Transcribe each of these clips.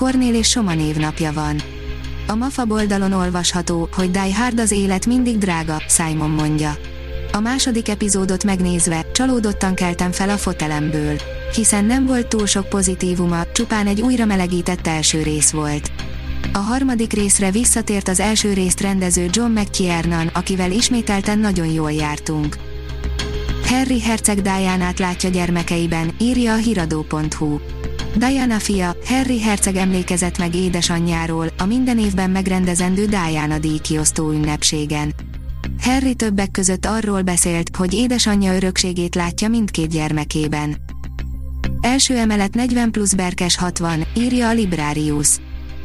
Kornél és Soma névnapja van. A MAFA oldalon olvasható, hogy Die Hard az élet mindig drága, Simon mondja. A második epizódot megnézve, csalódottan keltem fel a fotelemből. Hiszen nem volt túl sok pozitívuma, csupán egy újra melegített első rész volt. A harmadik részre visszatért az első részt rendező John McTiernan, akivel ismételten nagyon jól jártunk. Harry Herceg Diana-t látja gyermekeiben, írja a hiradó.hu. Diana fia, Harry herceg emlékezett meg édesanyjáról, a minden évben megrendezendő Diana díj kiosztó ünnepségen. Harry többek között arról beszélt, hogy édesanyja örökségét látja mindkét gyermekében. Első emelet 40 plusz Berkes 60, írja a Librarius.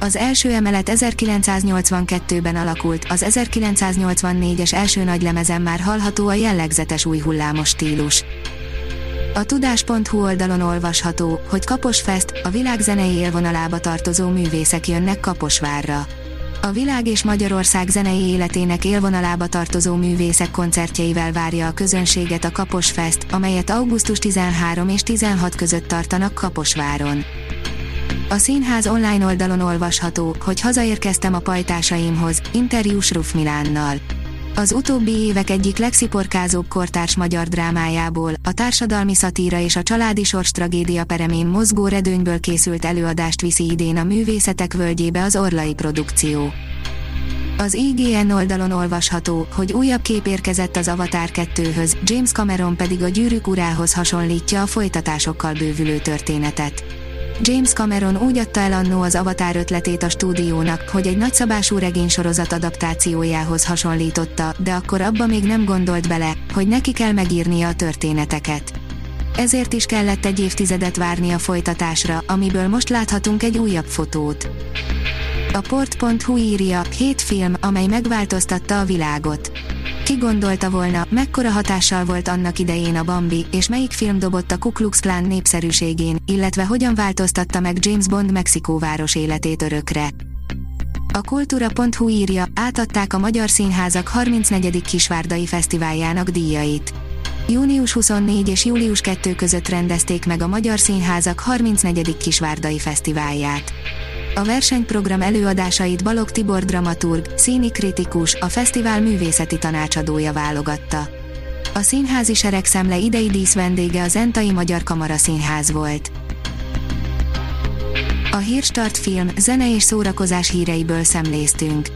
Az első emelet 1982-ben alakult, az 1984-es első nagylemezen már hallható a jellegzetes új hullámos stílus. A tudás.hu oldalon olvasható, hogy Kaposfest, a világ zenei élvonalába tartozó művészek jönnek Kaposvárra. A világ és Magyarország zenei életének élvonalába tartozó művészek koncertjeivel várja a közönséget a Kaposfest, amelyet augusztus 13 és 16 között tartanak Kaposváron. A színház online oldalon olvasható, hogy hazaérkeztem a pajtásaimhoz, interjús Ruf Milánnal. Az utóbbi évek egyik legsziporkázóbb kortárs magyar drámájából, a társadalmi szatíra és a családi sors tragédia peremén mozgó redőnyből készült előadást viszi idén a Művészetek Völgyébe az Orlai produkció. Az IGN oldalon olvasható, hogy újabb kép érkezett az Avatar 2-höz, James Cameron pedig a Gyűrűk urához hasonlítja a folytatásokkal bővülő történetet. James Cameron úgy adta el annó az Avatar ötletét a stúdiónak, hogy egy nagyszabású regénysorozat adaptációjához hasonlította, de akkor abba még nem gondolt bele, hogy neki kell megírnia a történeteket. Ezért is kellett egy évtizedet várni a folytatásra, amiből most láthatunk egy újabb fotót. A port.hu írja, hét film, amely megváltoztatta a világot. Ki gondolta volna, mekkora hatással volt annak idején a Bambi, és melyik film dobott a Ku Klux Klan népszerűségén, illetve hogyan változtatta meg James Bond Mexikóváros életét örökre. A kultúra.hu írja, átadták a Magyar Színházak 34. Kisvárdai Fesztiváljának díjait. Június 24 és július 2 között rendezték meg a Magyar Színházak 34. Kisvárdai Fesztiválját. A versenyprogram előadásait Balog Tibor dramaturg, színi kritikus, a fesztivál művészeti tanácsadója válogatta. A színházi seregszemle idei dísz vendége az Entai Magyar Kamara Színház volt. A Hírstart film, zene és szórakozás híreiből szemléztünk.